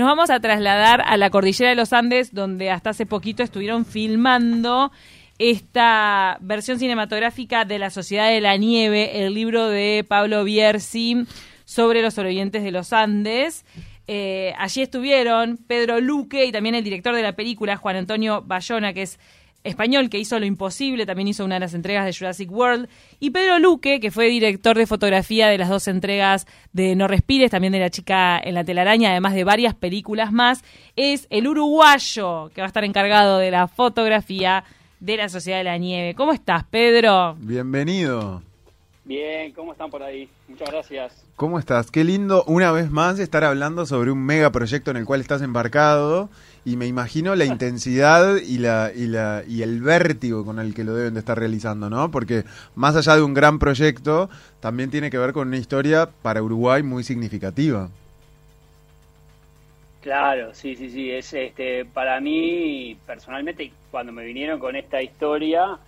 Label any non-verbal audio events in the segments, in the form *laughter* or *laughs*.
Nos vamos a trasladar a la cordillera de los Andes, donde hasta hace poquito estuvieron filmando esta versión cinematográfica de La Sociedad de la Nieve, el libro de Pablo Bierzi sobre los sobrevivientes de los Andes. Eh, allí estuvieron Pedro Luque y también el director de la película, Juan Antonio Bayona, que es español que hizo Lo Imposible, también hizo una de las entregas de Jurassic World, y Pedro Luque, que fue director de fotografía de las dos entregas de No Respires, también de La Chica en la Telaraña, además de varias películas más, es el uruguayo que va a estar encargado de la fotografía de la Sociedad de la Nieve. ¿Cómo estás, Pedro? Bienvenido. Bien, ¿cómo están por ahí? Muchas gracias. ¿Cómo estás? Qué lindo una vez más estar hablando sobre un megaproyecto en el cual estás embarcado y me imagino la intensidad y la, y la y el vértigo con el que lo deben de estar realizando, ¿no? Porque más allá de un gran proyecto, también tiene que ver con una historia para Uruguay muy significativa. Claro, sí, sí, sí, es este para mí personalmente cuando me vinieron con esta historia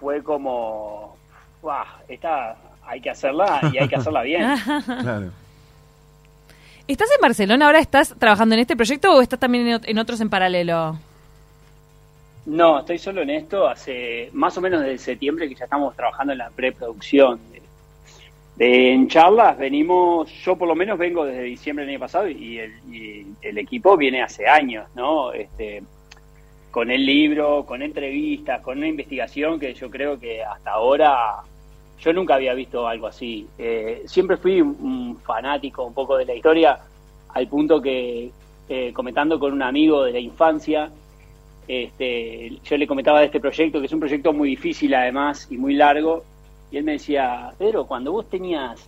fue como ¡guau! esta hay que hacerla y hay que hacerla bien. *laughs* Claro. ¿Estás en Barcelona ahora? ¿Estás trabajando en este proyecto o estás también en, ot- en otros en paralelo? No, estoy solo en esto hace más o menos desde septiembre que ya estamos trabajando en la preproducción. De- en charlas venimos, yo por lo menos vengo desde diciembre del año pasado y el, y el equipo viene hace años, ¿no? Este, con el libro, con entrevistas, con una investigación que yo creo que hasta ahora yo nunca había visto algo así. Eh, siempre fui un, fanático un poco de la historia, al punto que eh, comentando con un amigo de la infancia, este, yo le comentaba de este proyecto, que es un proyecto muy difícil además y muy largo, y él me decía, Pedro, cuando vos tenías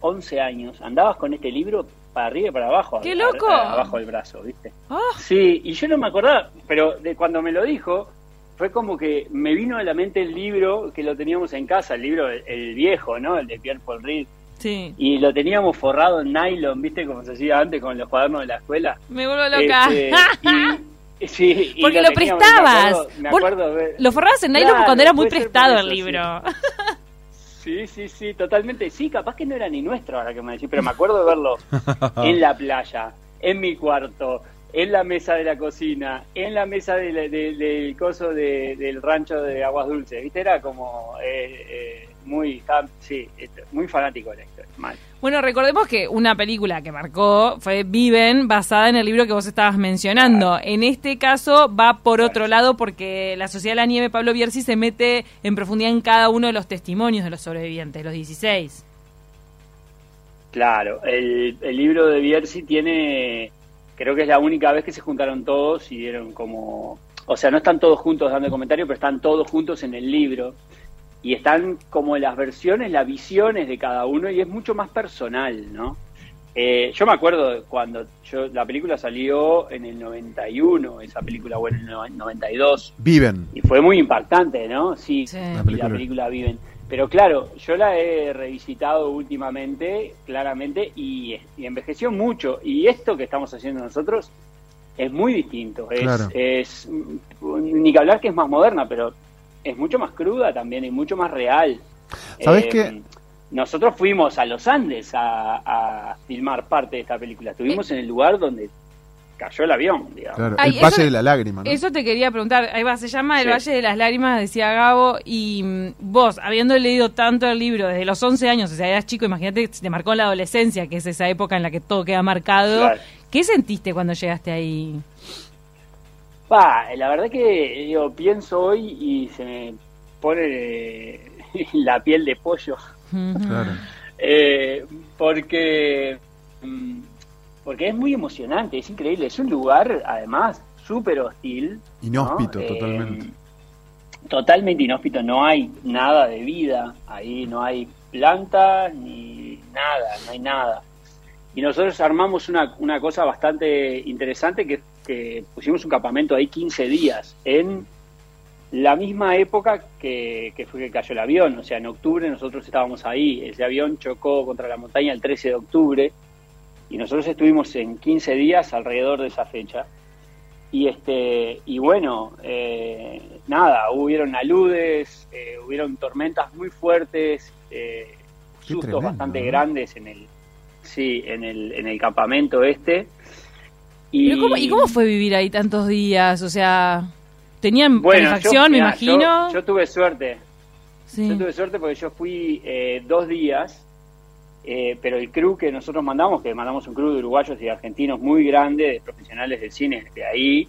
11 años, andabas con este libro para arriba y para abajo, ¡Qué loco! abajo del brazo, ¿viste? Ah, Sí, y yo no me acordaba, pero de cuando me lo dijo, fue como que me vino a la mente el libro que lo teníamos en casa, el libro, el, el viejo, ¿no? El de Pierre Paul Reed. sí. Y lo teníamos forrado en nylon, ¿viste? Como se hacía antes con los cuadernos de la escuela. Me vuelvo loca. Este, y, *laughs* sí, y Porque lo prestabas. Me acuerdo, me acuerdo ver- Lo forrabas en nylon Claro, cuando era muy prestado el sí. libro. *laughs* Sí, sí, sí, totalmente. Sí, capaz que no era ni nuestro ahora que me decís, pero me acuerdo de verlo *laughs* en la playa, en mi cuarto, en la mesa de la cocina, en la mesa de la- de- del coso de- del rancho de Aguas Dulces, ¿viste? Era como eh, eh, muy, sí, muy fanático de la historia, mal. Bueno, recordemos que una película que marcó fue Viven, basada en el libro que vos estabas mencionando. En este caso va por otro lado porque la Sociedad de la Nieve, Pablo Bierzi, se mete en profundidad en cada uno de los testimonios de los sobrevivientes, los 16. Claro, el, el libro de Bierzi tiene, creo que es la única vez que se juntaron todos y dieron como, o sea, no están todos juntos dando comentarios, pero están todos juntos en el libro y están como las versiones, las visiones de cada uno y es mucho más personal, ¿no? Eh, yo me acuerdo cuando yo, la película salió en el 91, esa película, bueno, en el no- 92, Viven. y fue muy impactante, ¿no? Sí, Sí. y La la película. película. Viven. Pero claro, yo la he revisitado últimamente, claramente, y, y envejeció mucho. Y esto que estamos haciendo nosotros es muy distinto. Es, Claro. es ni que hablar que es más moderna, pero es mucho más cruda también y mucho más real. ¿Sabés Eh, qué? Nosotros fuimos a los Andes a, a filmar parte de esta película. Estuvimos en el lugar donde cayó el avión, digamos. Claro. Ay, el Valle eso- de la Lágrima, ¿no? Eso te quería preguntar. Ahí va, se llama El Sí. Valle de las Lágrimas, decía Gabo. Y mm, vos, habiendo leído tanto el libro desde los 11 años, o sea, eras chico, imagínate, te marcó la adolescencia, que es esa época en la que todo queda marcado. Claro. ¿Qué sentiste cuando llegaste ahí? Pa, la verdad que yo pienso hoy y se me pone eh, *laughs* la piel de pollo. Claro. Eh, porque, mm, porque es muy emocionante, es increíble. Es un lugar, además, súper hostil. ¿no? Inhóspito, Eh, totalmente. Totalmente inhóspito, no hay nada de vida ahí, no hay plantas ni nada, no hay nada. Y nosotros armamos una, una cosa bastante interesante que, que pusimos un campamento ahí 15 días en la misma época que, que fue que cayó el avión, o sea, en octubre nosotros estábamos ahí, ese avión chocó contra la montaña el 13 de octubre y nosotros estuvimos en 15 días alrededor de esa fecha. Y este y bueno, eh, nada, hubieron aludes, eh, hubieron tormentas muy fuertes, eh, sustos tremendo, bastante ¿no? grandes en el sí, en el en el campamento este. Y, ¿Pero cómo- ¿Y cómo fue vivir ahí tantos días? O sea, ¿tenían Bueno, calefacción, yo- me imagino? Yo, yo tuve suerte. Sí. Yo tuve suerte porque yo fui eh, dos días, eh, pero el crew que nosotros mandamos, que mandamos un crew de uruguayos y argentinos muy grande, de profesionales del cine de ahí,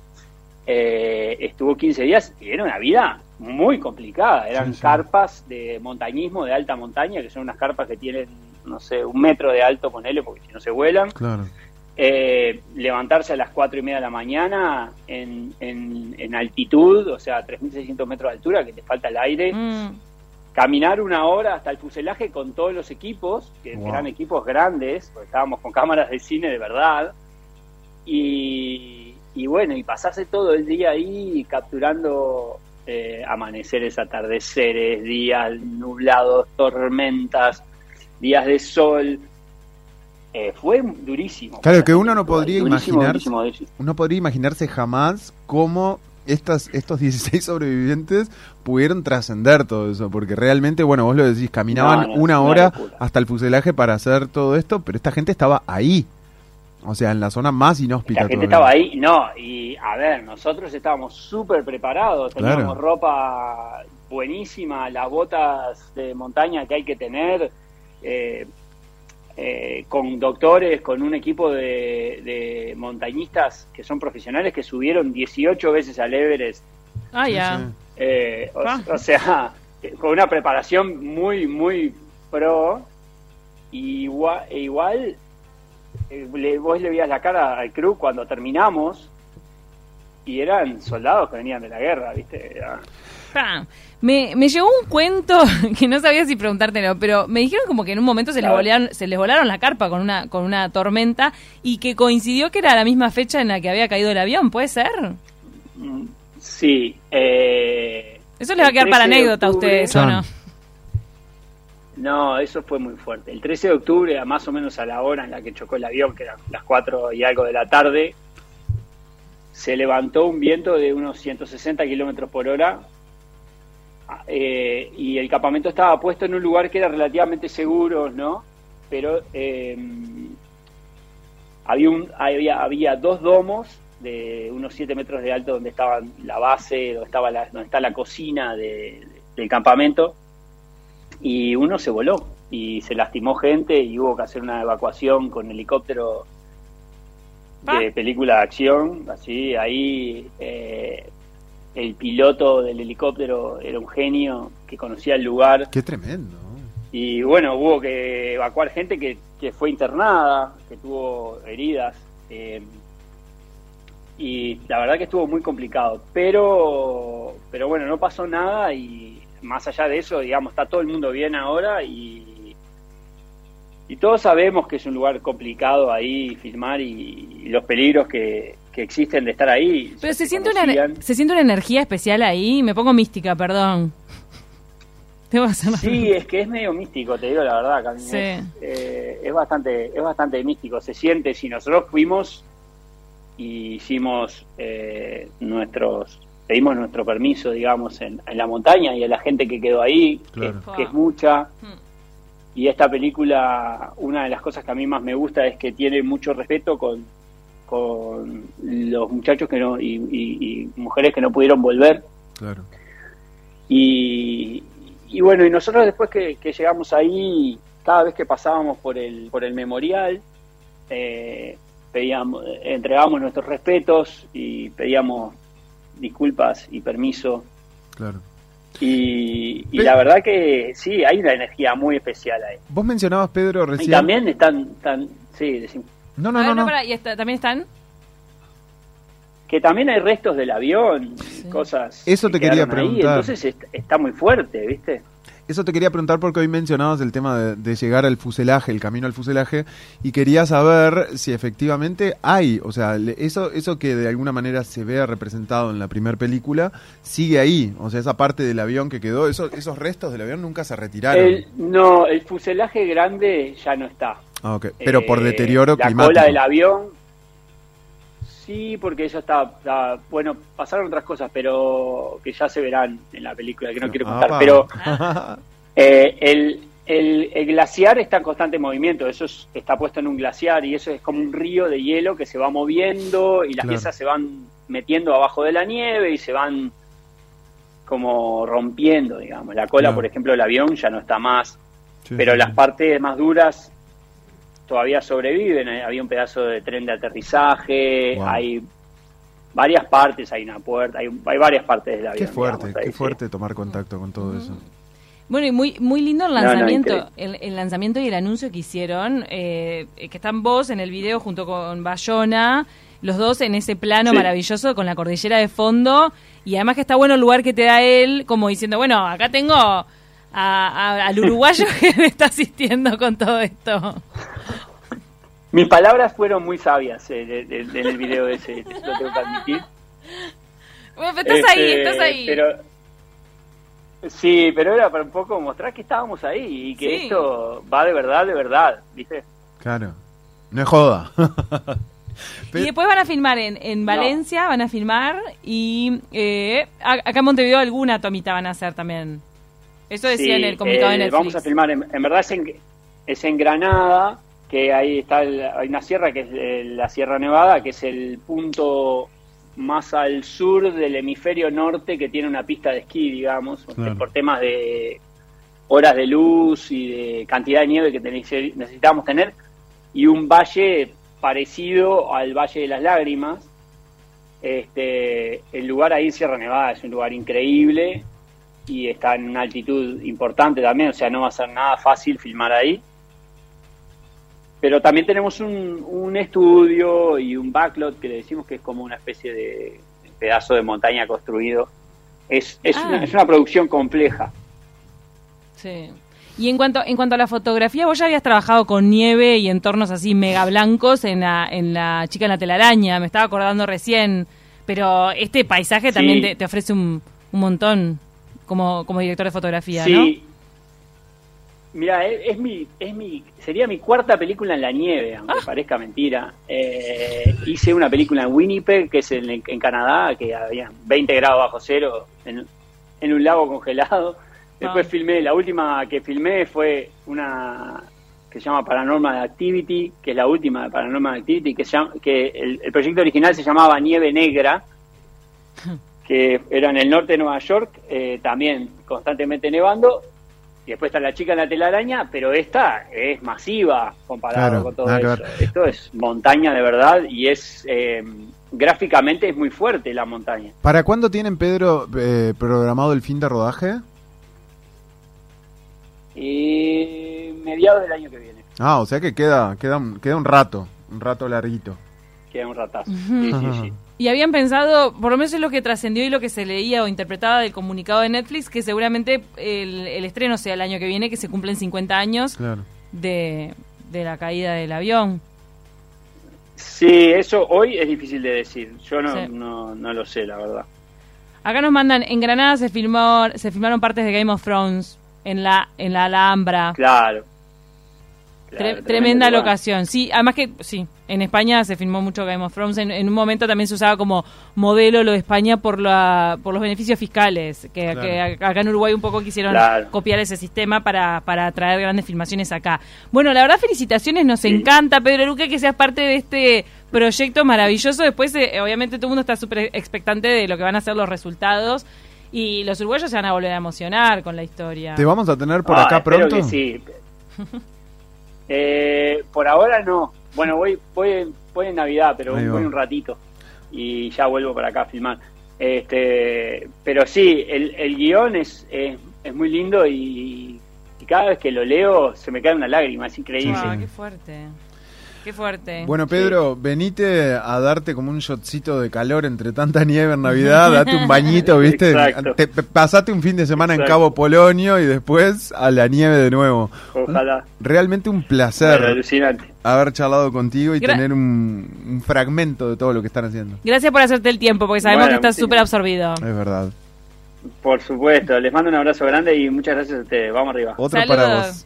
eh, estuvo 15 días y era una vida muy complicada. Eran Sí, sí. carpas de montañismo de alta montaña, que son unas carpas que tienen, no sé, un metro de alto, ponele, porque si no se vuelan. Claro. Eh, levantarse a las cuatro y media de la mañana en, en, en altitud, o sea, 3.600 metros de altura, que te falta el aire Mm. Caminar una hora hasta el fuselaje con todos los equipos, que Wow. eran equipos grandes, porque estábamos con cámaras de cine de verdad, y, y bueno, y pasarse todo el día ahí capturando eh, amaneceres, atardeceres, días nublados, tormentas, días de sol. Eh, fue durísimo. Claro, que uno no podría Durísimo, imaginar- durísimo, durísimo. Uno podría imaginarse jamás cómo estas, estos 16 *laughs* sobrevivientes pudieron trascender todo eso, porque realmente, bueno, vos lo decís, caminaban No, no, es una una hora locura. hasta el fuselaje para hacer todo esto, pero esta gente estaba ahí, o sea, en la zona más inhóspita. La gente todavía. estaba ahí, no, y a ver, nosotros estábamos súper preparados, teníamos Claro. ropa buenísima, las botas de montaña que hay que tener, eh, eh, con doctores, con un equipo de, de montañistas que son profesionales que subieron 18 veces al Everest, Ah, ya. eh, o, Ah. o sea, eh, con una preparación muy, muy pro, y igual, e igual eh, le- vos le veías la cara al crew cuando terminamos, y eran soldados que venían de la guerra, ¿viste? Era- Me, me llegó un cuento *laughs* que no sabía si preguntártelo, pero me dijeron como que en un momento se les, volaron, se les volaron la carpa con una, con una tormenta y que coincidió que era la misma fecha en la que había caído el avión, ¿puede ser? Sí. Eh, Eso les va a quedar para 13 de anécdota a ustedes, ¿o no? No, eso fue muy fuerte. El 13 de octubre, a más o menos a la hora en la que chocó el avión, que eran las 4 y algo de la tarde, se levantó un viento de unos 160 kilómetros por hora eh, y el campamento estaba puesto en un lugar que era relativamente seguro, ¿no? Pero eh, había, un, había, había dos domos de unos 7 metros de alto donde estaba la base, donde, estaba la, donde está la cocina de- del campamento y uno se voló y se lastimó gente y hubo que hacer una evacuación con helicóptero de película de acción, así ahí eh, el piloto del helicóptero era un genio que conocía el lugar Qué tremendo. y bueno, hubo que evacuar gente que, que fue internada, que tuvo heridas. eh, y la verdad que estuvo muy complicado. Pero, pero bueno, no pasó nada y más allá de eso, digamos, está todo el mundo bien ahora y, y todos sabemos que es un lugar complicado ahí filmar y, y los peligros que, que existen de estar ahí. Pero ya se siente, una, se siente una energía especial ahí, me pongo mística, perdón. *laughs* Que hacer una Sí, es que es medio místico, te digo la verdad. Sí. Es, eh, es bastante, es bastante místico. Se siente, si nosotros fuimos y hicimos eh, nuestros, pedimos nuestro permiso, digamos, en, en la montaña y a la gente que quedó ahí, que- Claro. que, es mucha. Hmm. Y esta película, una de las cosas que a mí más me gusta es que tiene mucho respeto con, con los muchachos que no, y, y- y mujeres que no pudieron volver. Claro. Y, y bueno, y nosotros después que, que llegamos ahí, cada vez que pasábamos por el, por el memorial, eh, pedíamos, entregábamos nuestros respetos y pedíamos disculpas y permiso. Claro. Y, y la verdad que sí, hay una energía muy especial ahí. Vos mencionabas, Pedro, Y recién... también están, tan, sí, decim- No, no, A ver, no, no. pará, ¿y está- también están? que también hay restos del avión, cosas. Eso que te quería quedaron ahí, preguntar. entonces est- está muy fuerte, ¿viste? Eso te quería preguntar porque hoy mencionabas el tema de, de llegar al fuselaje, el camino al fuselaje, y quería saber si efectivamente hay, o sea, le- eso, eso que de alguna manera se vea representado en la primera película, sigue ahí, o sea, esa parte del avión que quedó, eso, esos restos del avión nunca se retiraron. El, no, el fuselaje grande ya no está. Ah. Pero por Eh, deterioro la climático. cola del avión. Sí, porque eso está, está- Bueno, pasaron otras cosas, pero que ya se verán en la película, que no quiero contar. Apa. Pero *laughs* eh, el, El, el glaciar está en constante movimiento, eso es- está puesto en un glaciar y eso es como un río de hielo que se va moviendo y las Claro. piezas se van metiendo abajo de la nieve y se van como rompiendo, digamos. La cola, Claro. por ejemplo, del avión ya no está más, Sí, pero sí, las sí. partes más duras todavía sobreviven. Eh, Había un pedazo de tren de aterrizaje, Wow. hay varias partes, hay una puerta, hay, hay varias partes del avión. Qué fuerte, digamos, ahí, qué sí. fuerte tomar contacto con todo eso. Bueno, y muy, muy lindo el No, no, lanzamiento, el, el lanzamiento y el anuncio que hicieron, eh, que están vos en el video junto con Bayona, los dos en ese plano Sí. maravilloso con la cordillera de fondo, y además que está bueno el lugar que te da él, como diciendo, bueno, acá tengo a- a- al uruguayo *laughs* que me está asistiendo con todo esto. Mis palabras fueron muy sabias eh, de- de- de- en el video ese, lo tengo que admitir. Bueno, pero estás ahí, Este, estás ahí. Pero, sí, pero era para un poco mostrar que estábamos ahí y que Sí. esto va de verdad, de verdad, ¿viste? Claro. No es joda. *laughs* Y después van a filmar en, en Valencia, van a filmar y eh, acá en Montevideo alguna tomita van a hacer también. Eso decía Sí, en el comunicado de eh, Netflix. Vamos a filmar, en, en verdad es en, es en Granada, que ahí está, el- hay una sierra que es eh, la Sierra Nevada, que es el punto más al sur del hemisferio norte que tiene una pista de esquí, digamos, Claro. por temas de horas de luz y de cantidad de nieve que necesitamos tener, y un valle parecido al Valle de las Lágrimas. Este, el lugar ahí, Sierra Nevada, es un lugar increíble y está en una altitud importante también, o sea, no va a ser nada fácil filmar ahí. Pero también tenemos un, un estudio y un backlot que le decimos que es como una especie de pedazo de montaña construido. Es, es, Ah. una, es una producción compleja. Sí. Y en cuanto, en cuanto a la fotografía, vos ya habías trabajado con nieve y entornos así mega blancos en la, en la chica en la telaraña, me estaba acordando recién, pero este paisaje Sí. también te, te ofrece un, un montón como, como director de fotografía, Sí. Mira, es, es mi, es mi, sería mi cuarta película en la nieve, aunque Ah. parezca mentira. Eh, hice una película en Winnipeg, que es en, en Canadá, que había 20 grados bajo cero en, en un lago congelado. Después Ah. filmé, la última que filmé fue una que se llama Paranormal Activity, que es la última de Paranormal Activity, que, se llama- que el, el proyecto original se llamaba Nieve Negra, *laughs* que era en el norte de Nueva York, eh, también constantemente nevando. Y después está la chica en la telaraña, pero esta es masiva comparado Claro, con todo eso. Esto es montaña de verdad y es eh, gráficamente es muy fuerte la montaña. ¿Para cuándo tienen, Pedro, eh, programado el fin de rodaje? Y mediados del año que viene, Ah, o sea que queda, queda, un, queda un rato, un rato larguito. queda un ratazo. Sí, sí, sí. Y habían pensado, por lo menos es lo que trascendió y lo que se leía o interpretaba del comunicado de Netflix, que seguramente el, el estreno sea el año que viene, que se cumplen 50 años Claro. de, de la caída del avión. Sí, eso hoy es difícil de decir. Yo no, Sí. no, no lo sé, la verdad. Acá nos mandan, en Granada se filmó, se filmaron partes de Game of Thrones en la, en la Alhambra. Claro. Tre- Claro, tremenda lugar. locación. Sí, además que sí, en España se filmó mucho Game of Thrones. En, en un momento también se usaba como modelo lo de España por la por los beneficios fiscales, que, Claro. que acá en Uruguay un poco quisieron Claro. copiar ese sistema para, para traer grandes filmaciones acá. Bueno, la verdad felicitaciones, nos Sí. encanta Pedro Luque que seas parte de este proyecto maravilloso. Después, eh, obviamente, todo el mundo está súper expectante de lo que van a ser los resultados. Y los uruguayos se van a volver a emocionar con la historia. ¿Te vamos a tener por Ah, acá pronto? que sí. *laughs* Eh, por ahora no. Bueno, voy, voy, en- voy en Navidad, pero voy un ratito y ya vuelvo para acá a filmar. Este, pero sí, el, el guion es, es, es muy lindo y, y cada vez que lo leo se me cae una lágrima, es increíble. Ah, qué fuerte. Qué fuerte. Bueno, Pedro, venite a darte como un shotcito de calor entre tanta nieve en Navidad, date un bañito, *laughs* ¿viste? Te- pasate un fin de semana en. Cabo Polonio y después a la nieve de nuevo. Ojalá. Realmente un placer alucinante. haber charlado contigo y Gra- tener un, un fragmento de todo lo que están haciendo. Gracias por hacerte el tiempo, porque sabemos Bueno, que estás sí. súper absorbido. Es verdad. Por supuesto. Les mando un abrazo grande y muchas gracias a ustedes. Vamos arriba. Otro para vos.